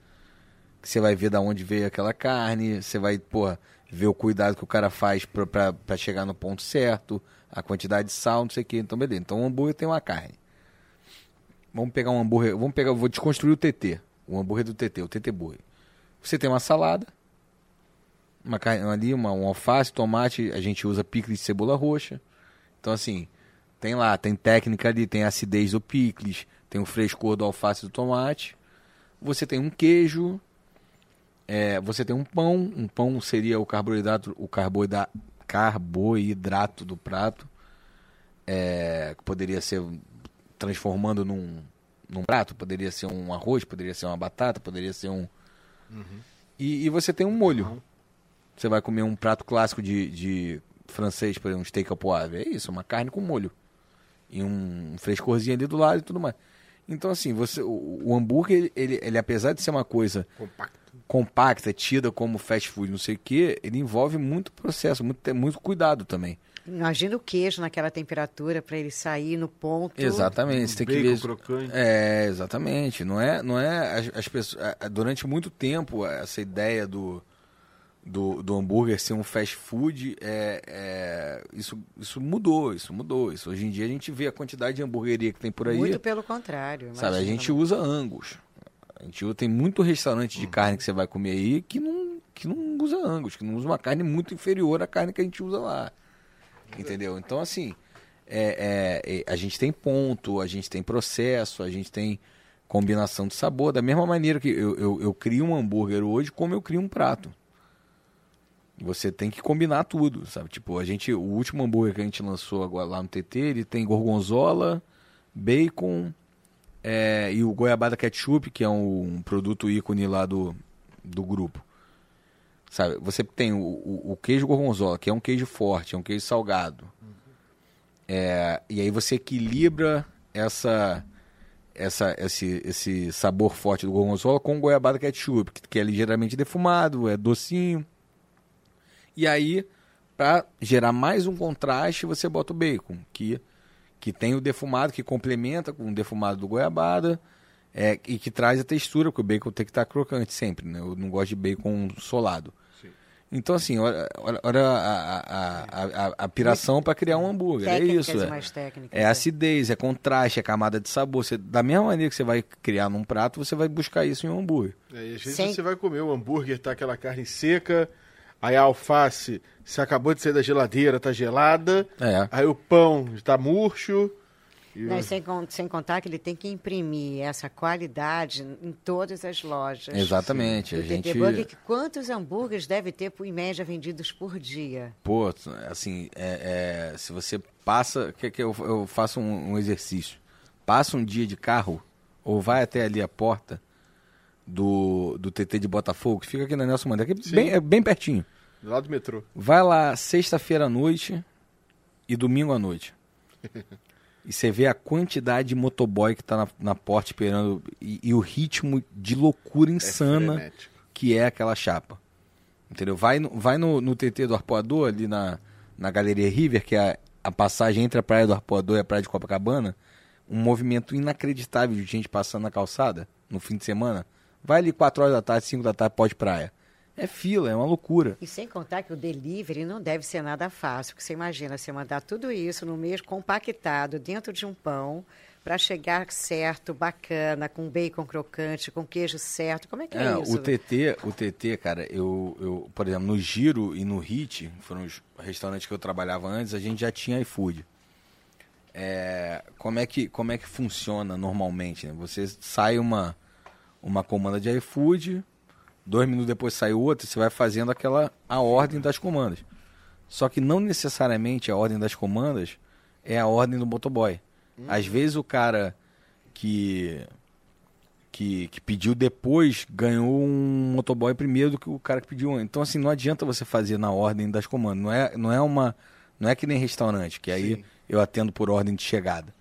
Que você vai ver da onde veio aquela carne, você vai, porra, ver o cuidado que o cara faz pra chegar no ponto certo, a quantidade de sal, não sei o que. Então, beleza. Então, o hambúrguer tem uma carne. Vamos pegar um hambúrguer. Vamos pegar. Vou desconstruir o TT. O hambúrguer do TT, o TT Burger. Você tem uma salada. Uma carne ali, uma, um alface, tomate. A gente usa picles de cebola roxa. Então, assim, tem lá, tem técnica ali, tem a acidez do picles, tem o frescor do alface e do tomate. Você tem um queijo. é, você tem um pão. Um pão seria o carboidrato, o carboida, carboidrato do prato. É, que poderia ser transformando num, num prato, poderia ser um arroz, poderia ser uma batata, poderia ser um. E, e você tem um molho. Você vai comer um prato clássico de, de francês, por exemplo, um steak ao poivre. É isso, uma carne com molho. E um frescorzinho ali do lado e tudo mais. Então, assim, você, o, o hambúrguer, ele, ele, apesar de ser uma coisa Compacto. compacta, tida como fast food, não sei o quê, ele envolve muito processo, muito, muito cuidado também. Imagina o queijo naquela temperatura para ele sair no ponto. Exatamente, você tem que ver. crocante. É, exatamente. Não é, não é as, as pessoas durante muito tempo essa ideia do, do, do hambúrguer ser um fast food é, é- isso, isso mudou, isso mudou. Isso hoje em dia a gente vê a quantidade de hamburgueria que tem por aí. Muito pelo contrário. Sabe, a gente usa Angus. A gente usa- tem muito restaurante de carne que você vai comer aí que não, que não usa Angus, que não usa uma carne muito inferior à carne que a gente usa lá. Entendeu? Então, assim, é, é, é, a gente tem ponto, a gente tem processo, a gente tem combinação de sabor. Da mesma maneira que eu, eu, eu crio um hambúrguer hoje, como eu crio um prato. Você tem que combinar tudo, sabe? Tipo, a gente, o último hambúrguer que a gente lançou agora lá no TT, ele tem gorgonzola, bacon é, e o goiabada ketchup, que é um, um produto ícone lá do, do grupo. Sabe? Você tem o, o, o queijo gorgonzola, que é um queijo forte, é um queijo salgado. É, e aí você equilibra essa, essa, esse, esse sabor forte do gorgonzola com o goiabada ketchup, que, que é ligeiramente defumado, é docinho. E aí, para gerar mais um contraste, você bota o bacon, que, que tem o defumado, que complementa com o defumado do goiabada, é, e que traz a textura, porque o bacon tem que estar crocante sempre, né? Eu não gosto de bacon solado. Sim. Então, assim, olha, olha, olha a, a, a, a, a piração para criar um hambúrguer. É Técnicas isso. e É, mais técnicas. é acidez, é contraste, é camada de sabor. Você, da mesma maneira que você vai criar num prato, você vai buscar isso em um hambúrguer. É, e às vezes Sem- você vai comer o hambúrguer, tá aquela carne seca, aí a alface, você acabou de sair da geladeira, tá gelada, É. aí o pão tá murcho. E Não, e sem, sem contar que ele tem que imprimir essa qualidade em todas as lojas. Exatamente. O A TT gente. Burger, que quantos hambúrgueres deve ter, por, em média, vendidos por dia? Pô, assim, é, é, se você passa. Quer que eu, eu faça um, um exercício? Passa um dia de carro, ou vai até ali a porta do, do TT de Botafogo, que fica aqui na Nelson Mandela, que é bem, é bem pertinho. Do lado do metrô. Vai lá sexta-feira à noite e domingo à noite. E você vê a quantidade de motoboy que tá na, na porta esperando e, e o ritmo de loucura insana É que é aquela chapa. Entendeu? Vai no, vai no, no TT do Arpoador, ali na, na Galeria River, que é a passagem entre a Praia do Arpoador e a Praia de Copacabana, um movimento inacreditável de gente passando na calçada no fim de semana. Vai ali 4 horas da tarde, 5 da tarde, pode praia. É fila, é uma loucura. E sem contar que o delivery não deve ser nada fácil, porque você imagina você mandar tudo isso no mês compactado dentro de um pão para chegar certo, bacana, com bacon crocante, com queijo certo. Como é que é, É, isso? o TT, o TT, cara, eu, eu, por exemplo, no Giro e no Hit, foram os restaurantes que eu trabalhava antes, a gente já tinha iFood. é, como, é que, como é que funciona normalmente? Né? Você sai uma, uma comanda de iFood, dois minutos depois sai outra, você vai fazendo aquela a ordem das comandas. Só que não necessariamente a ordem das comandas é a ordem do motoboy. Às vezes o cara que, que, que pediu depois ganhou um motoboy primeiro do que o cara que pediu antes. Então, assim, não adianta você fazer na ordem das comandas. Não é, não é uma. Não é que nem restaurante, que aí Sim. eu atendo por ordem de chegada.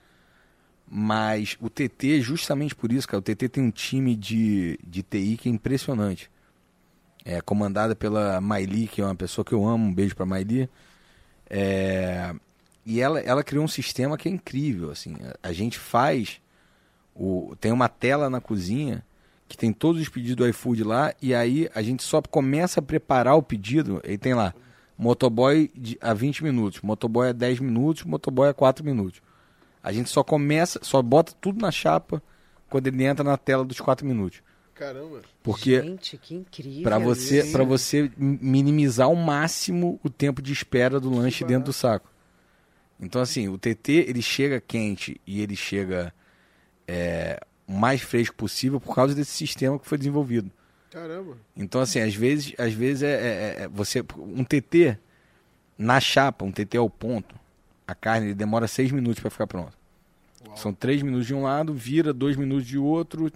Mas o TT, justamente por isso, cara, o TT tem um time de, de TI que é impressionante. É comandada pela Maili, que é uma pessoa que eu amo, um beijo pra Maili. É, e ela, ela criou um sistema que é incrível, assim. A, a gente faz o, tem uma tela na cozinha que tem todos os pedidos do iFood lá e aí a gente só começa a preparar o pedido e tem lá motoboy de, a 20 minutos, motoboy a 10 minutos, motoboy a 4 minutos. A gente só começa, só bota tudo na chapa quando ele entra na tela dos 4 minutos. Caramba. Porque Gente, que incrível. para você, para você mi- minimizar ao máximo o tempo de espera do lanche dentro do saco. Então assim, o TT ele chega quente e ele chega é, o mais fresco possível por causa desse sistema que foi desenvolvido. Caramba. Então assim, às vezes, às vezes é, é- é- você um TT na chapa, um TT ao ponto, a carne demora seis minutos para ficar pronta. São três minutos de um lado, vira dois minutos de outro,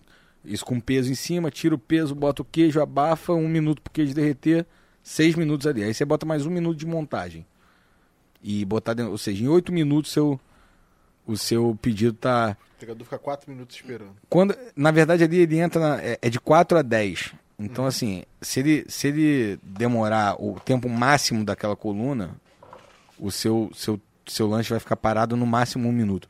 isso com peso em cima, tira o peso, bota o queijo, abafa, um minuto pro queijo derreter, seis minutos ali. Aí você bota mais um minuto de montagem. E botar dentro, ou seja, em oito minutos seu, o seu pedido tá. O pegador fica quatro minutos esperando. Quando, na verdade, ali ele entra na- é, é de 4 a 10. Então, assim, se ele, se ele demorar o tempo máximo daquela coluna, o seu, seu, seu lanche vai ficar parado no máximo um minuto.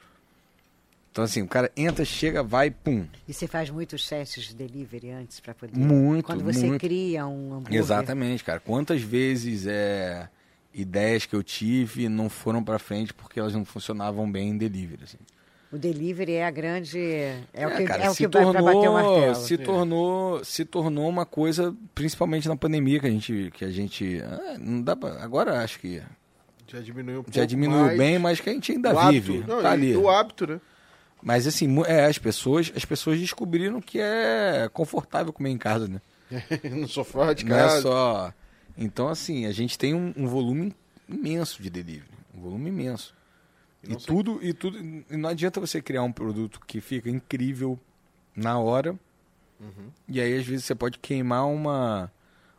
Então, assim, o cara entra, chega, vai, pum. E você faz muitos testes de delivery antes para poder. Muito, Quando você muito. cria um hambúrguer. Exatamente, cara. Quantas vezes é, ideias que eu tive não foram pra frente porque elas não funcionavam bem em delivery. Assim. O delivery é a grande. É, o É, que, cara, é o se que vai pra bater o tornou, martelo. se tornou, se tornou uma coisa, principalmente na pandemia que a gente, que a gente, ah, não dá pra, agora acho que Já diminuiu um pouco já diminuiu mais. bem, mas que a gente ainda o vive, hábito. Não, tá ali. O hábito, né? Mas assim, é, as pessoas, as pessoas descobriram que é confortável comer em casa, né? no sofá de Não é casa. só. Então assim, a gente tem um, um volume imenso de delivery, um volume imenso. E E, não tudo, e tudo. E não adianta você criar um produto que fica incrível na hora. Uhum. E aí, às vezes, você pode queimar uma,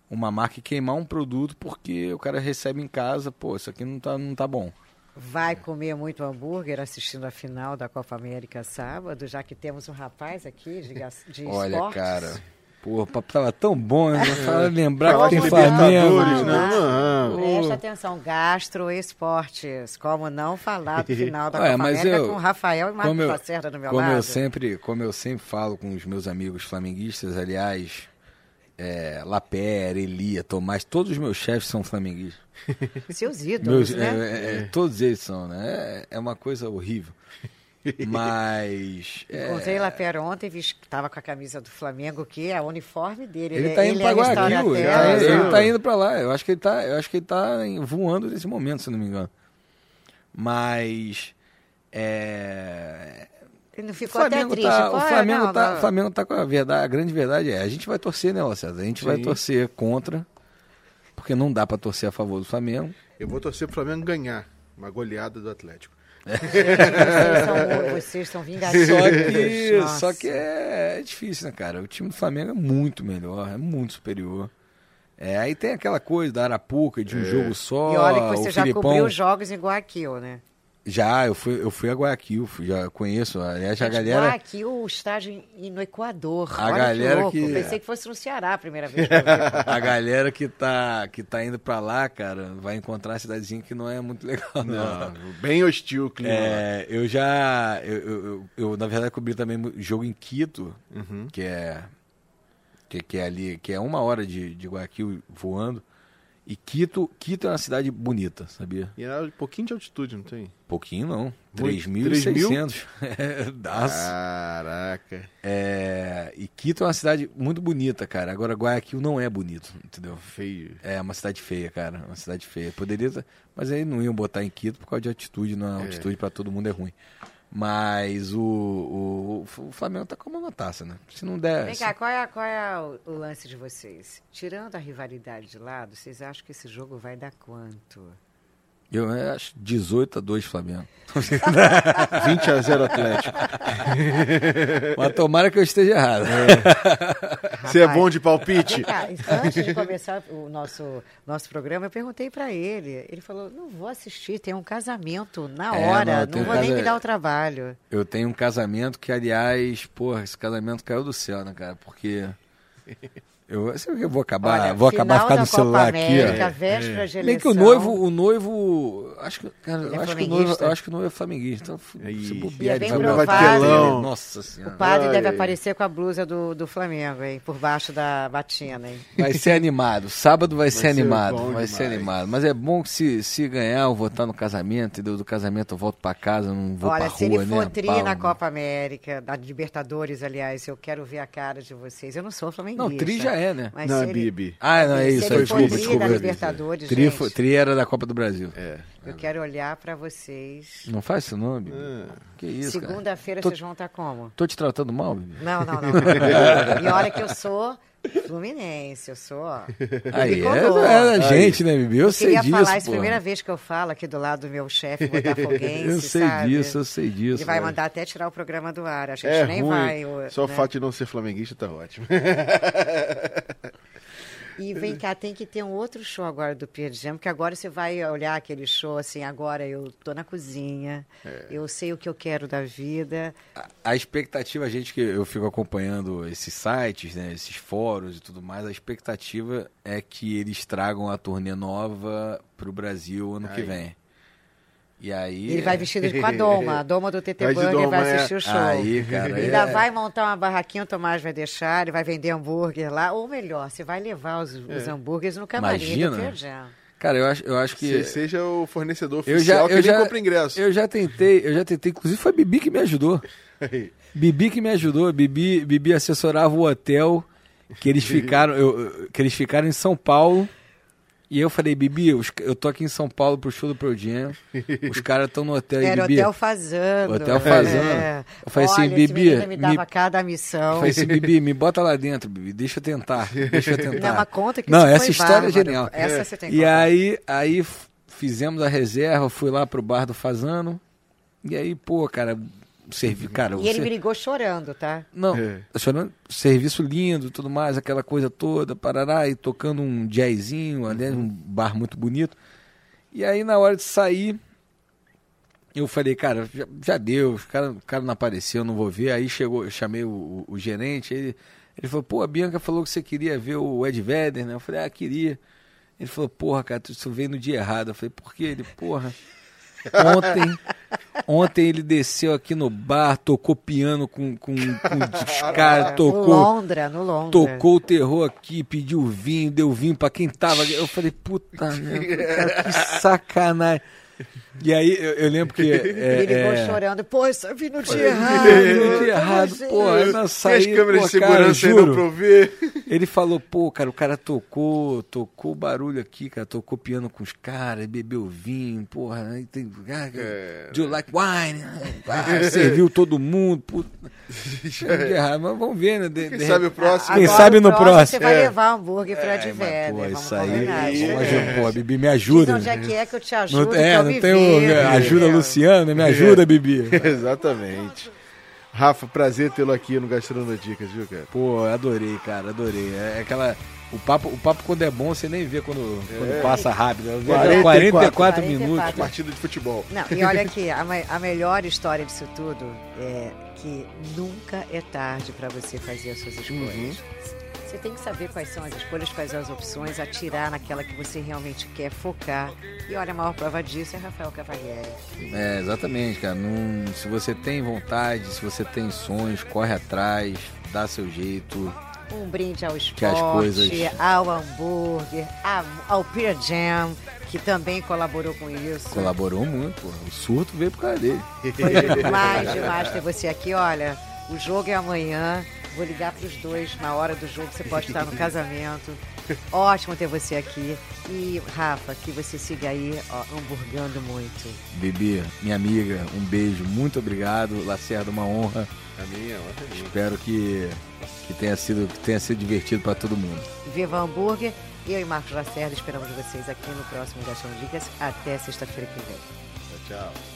uma marca e queimar um produto porque o cara recebe em casa, pô, isso aqui não tá, não tá bom. Vai comer muito hambúrguer assistindo a final da Copa América sábado, já que temos um rapaz aqui de, de Olha, esportes. cara. Pô, o papo tava tão bom, né? Fala, lembrar Falar que tem Flamengo. Né? Falar. Não. Presta atenção, gastroesportes. Como não falar do final da Ué, Copa América eu- com o Rafael e Marcos Lacerda no meu Como lado? eu, sempre, como eu sempre falo com os meus amigos flamenguistas, aliás, é, Lapé, Elia, Tomás, todos os meus chefes são flamenguistas. Seus ídolos, Meus, né? é, é, Todos eles são, né? É, é uma coisa horrível. Mas. é, Encontrei Lapera ontem, vi estava com a camisa do Flamengo, que é o uniforme dele. ele é- tá indo é Guayaquil. Ele, restaurateur, tá- indo pra lá. Eu acho que ele tá, eu acho que ele tá voando nesse momento, se não me engano. Mas. É, não o ficou até Flamengo, triste. tá, Pô, o, é, Flamengo não, tá, não. o Flamengo tá com a verdade. A grande verdade é: a gente vai torcer, né, Lacerda? A gente vai Sim. torcer contra. Porque não dá pra torcer a favor do Flamengo. Eu vou torcer pro Flamengo ganhar. Uma goleada do Atlético. Vocês são, vocês são vingativos. Só que, só que é, é difícil, né, cara? O time do Flamengo é muito melhor, é muito superior. É, aí tem aquela coisa da Arapuca, de um jogo só. E olha que você o já Filipão, cobriu os jogos em Guayaquil, né? Já, eu fui, eu fui a Guayaquil, já conheço. Aliás, a Gente, galera. Guayaquil, o estágio em- no Equador. A olha galera que louco. que- Pensei que fosse no Ceará a primeira vez que eu vi. A galera que tá, que tá indo pra lá, cara, vai encontrar uma cidadezinha que não é muito legal, não. Não, bem hostil o clima. É, eu já. Eu, eu, eu- eu, na verdade, cobri também jogo em Quito, Uhum. que é. Que, que é ali, que é uma hora de, de Guayaquil voando. E Quito, Quito é uma cidade bonita, sabia? E é um pouquinho de altitude, não tem? Pouquinho não. Muito. 3.600. É, daço. Caraca. É, e Quito é uma cidade muito bonita, cara. Agora Guayaquil não é bonito, entendeu? Feio. É uma cidade feia, cara. Uma cidade feia. Poderia, mas aí não iam botar em Quito por causa de altitude, não. É. Altitude pra todo mundo é ruim. Mas o, o, o Flamengo tá com a mão na taça, né? Se não der. Vem cá, qual é, qual é o, o lance de vocês? Tirando a rivalidade de lado, vocês acham que esse jogo vai dar quanto? Eu acho 18 a 2 Flamengo. 20 a 0 Atlético. Mas tomara que eu esteja errado. Você é bom de palpite? Cá, antes de começar o nosso, nosso programa, eu perguntei pra ele. Ele falou: não vou assistir, tem um casamento na É, hora, não, não, tem vou nem casa- me dar o trabalho. Eu tenho um casamento que, aliás, porra, esse casamento caiu do céu, né, cara? Porque. Eu, o eu vou acabar, Olha, vou acabar ficando da no celular Copa aqui, América, ó. véspera de Nem que o noivo, o noivo, acho que, cara, Ele é eu acho que o noivo, acho que o noivo é flamenguista. Então, Aí. se E bobear, é ele bem vai provável. botar ele. Telão. Nossa O senhora. padre Ai, deve aparecer com a blusa do, do Flamengo, hein? Por baixo da batina, hein? Vai ser animado. Sábado vai, ser ser animado. Vai ser demais. animado. Mas é bom que se, se ganhar, eu vou estar no casamento, entendeu? Do casamento eu volto pra casa, não vou Olha, se rua, ele né? for tri Pau, na né? Copa América, da Libertadores, aliás, eu quero ver a cara de vocês. Eu não sou flamenguista. Não, tri já é, né? Mas Não, se é ele- Bibi. Ah, não, é se isso. ele é, for Desculpa, desculpa. da Libertadores, Tri, gente, foi- tri era da Copa do Brasil. É. eu quero olhar pra vocês. Não faz isso não, Bibi. Ah. Que isso, cara. Segunda-feira vocês vão estar como? Tô te tratando mal, Bibi? Não, não, não. não. e olha que eu sou fluminense, eu sou... ó, Aí, é, é gente, né, Bibi? Eu, Eu sei queria disso, falar isso, pô. primeira vez que eu falo aqui do lado do meu chefe botafoguense, Eu sei sabe? disso, eu sei disso. Ele vai né? mandar até tirar o programa do ar, a gente É nem ruim. vai... o- Só o né? fato de não ser flamenguista tá ótimo. E vem cá, tem que ter um outro show agora do Pearl Jam, porque agora você vai olhar aquele show assim, agora eu tô na cozinha, É. eu sei o que eu quero da vida. A- A expectativa, a gente que eu fico acompanhando esses sites, né, esses fóruns e tudo mais, a expectativa é que eles tragam a turnê nova pro Brasil ano que vem. E aí. Ele vai vestido de- com a Doma, a Doma do de Burger Doma, vai é. assistir o show. Aí, cara. Ainda é- vai montar uma barraquinha, o Tomás vai deixar, ele vai vender hambúrguer lá, ou melhor, você vai levar os, os hambúrgueres no camarim Imagina. do Jam. Cara, eu acho, eu acho que. Se seja o fornecedor Eu oficial já, que eu nem já, compra ingresso. eu já tentei, eu já tentei, inclusive foi a Bibi que me ajudou. Bibi que me ajudou, Bibi, Bibi assessorava o hotel que eles ficaram, eu- eu- que eles ficaram em São Paulo. E eu falei, Bibi, os- eu tô aqui em São Paulo pro show do Pro Jam. Os caras estão no hotel Era Bibi. Hotel Fazano. Hotel Fazano. É. Eu falei assim, Olha, esse Bibi, me dava me- cada Eu missão. falei assim, Bibi, me bota lá dentro, Bibi, deixa eu tentar, deixa eu tentar. Não, conta que Não, essa história é bárbaro. genial. Essa você tem E contar. aí, aí fizemos a reserva, fui lá pro bar do Fazano. E aí, pô, cara, servi, cara, E ele me ligou chorando, tá? Não, É. chorando, serviço lindo, tudo mais, aquela coisa toda, parará, e tocando um jazzinho, aliás, um bar muito bonito. E aí, na hora de sair, eu falei, cara, já, já deu, o cara, o cara não apareceu, não vou ver. Aí chegou, eu chamei o, o- o gerente, ele, ele falou, pô, a Bianca falou que você queria ver o Ed Vedder, né? Eu falei, ah, queria. Ele falou, porra, cara, tu- isso veio no dia errado. Eu falei, por quê? Ele, porra. Ontem, ontem ele desceu aqui no bar, tocou piano com, com, com os caras, no tocou, Londra, no Londra. tocou o terror aqui, pediu vinho, deu vinho pra quem tava. Eu falei, puta merda, cara, que sacanagem. E aí eu, eu lembro que. É, Ele ligou é, chorando. Pô, eu vi no dia errado. no dia errado, assim? pô. Aí nós Tem as câmeras pô, de cara, segurança não juro. pra eu ver. Ele falou, pô, cara, o cara tocou, tocou barulho aqui, cara, tocou piano com os caras, bebeu vinho, porra, aí tem. Ah, É. Do you like wine? Ah, serviu todo mundo, puta. Errado, mas vamos ver, né? De, Quem de- sabe o próximo. Quem Agora, sabe o no próximo. Você vai É. levar hambúrguer pra É, mas, Vedder. pô, vamos isso aí. é. pô, Bibi, me Diz ajuda. onde é que é que eu te ajudo, Não, é, não me tem o, viro, ajuda? Luciana, me ajuda, Bibi. Exatamente. Rafa, prazer tê-lo aqui no Gastronodicas, viu, cara? Pô, adorei, cara, adorei. É aquela. O papo, o papo quando é bom, você nem vê quando, quando passa rápido. Eu vejo 44 44 minutos. 44. Partida de futebol. Não, e olha aqui, a, a melhor história disso tudo é que nunca é tarde para você fazer as suas escolhas. Uhum. Você tem que saber quais são as escolhas, quais são as opções, atirar naquela que você realmente quer focar. E olha, a maior prova disso é Rafael Cavalieri. É, exatamente, cara. Não- se você tem vontade, se você tem sonhos, corre atrás, dá seu jeito. Um brinde ao as esporte, coisas- ao hambúrguer, ao Peer Jam, que também colaborou com isso. Colaborou muito, pô. O surto veio por causa dele. Foi demais, demais ter você aqui. Olha, o jogo é amanhã. Vou ligar para os dois na hora do jogo. Você pode estar no casamento. Ótimo ter você aqui. E, Rafa, que você siga aí, ó, hamburgando muito. Bibi, minha amiga, um beijo, muito obrigado. Lacerda, uma honra. A minha, minha. Espero que, que, tenha, sido, que tenha sido divertido para todo mundo. Viva Hambúrguer. Eu e Marcos Lacerda esperamos vocês aqui no próximo Gastão Dicas. Até sexta-feira que vem. Tchau, tchau.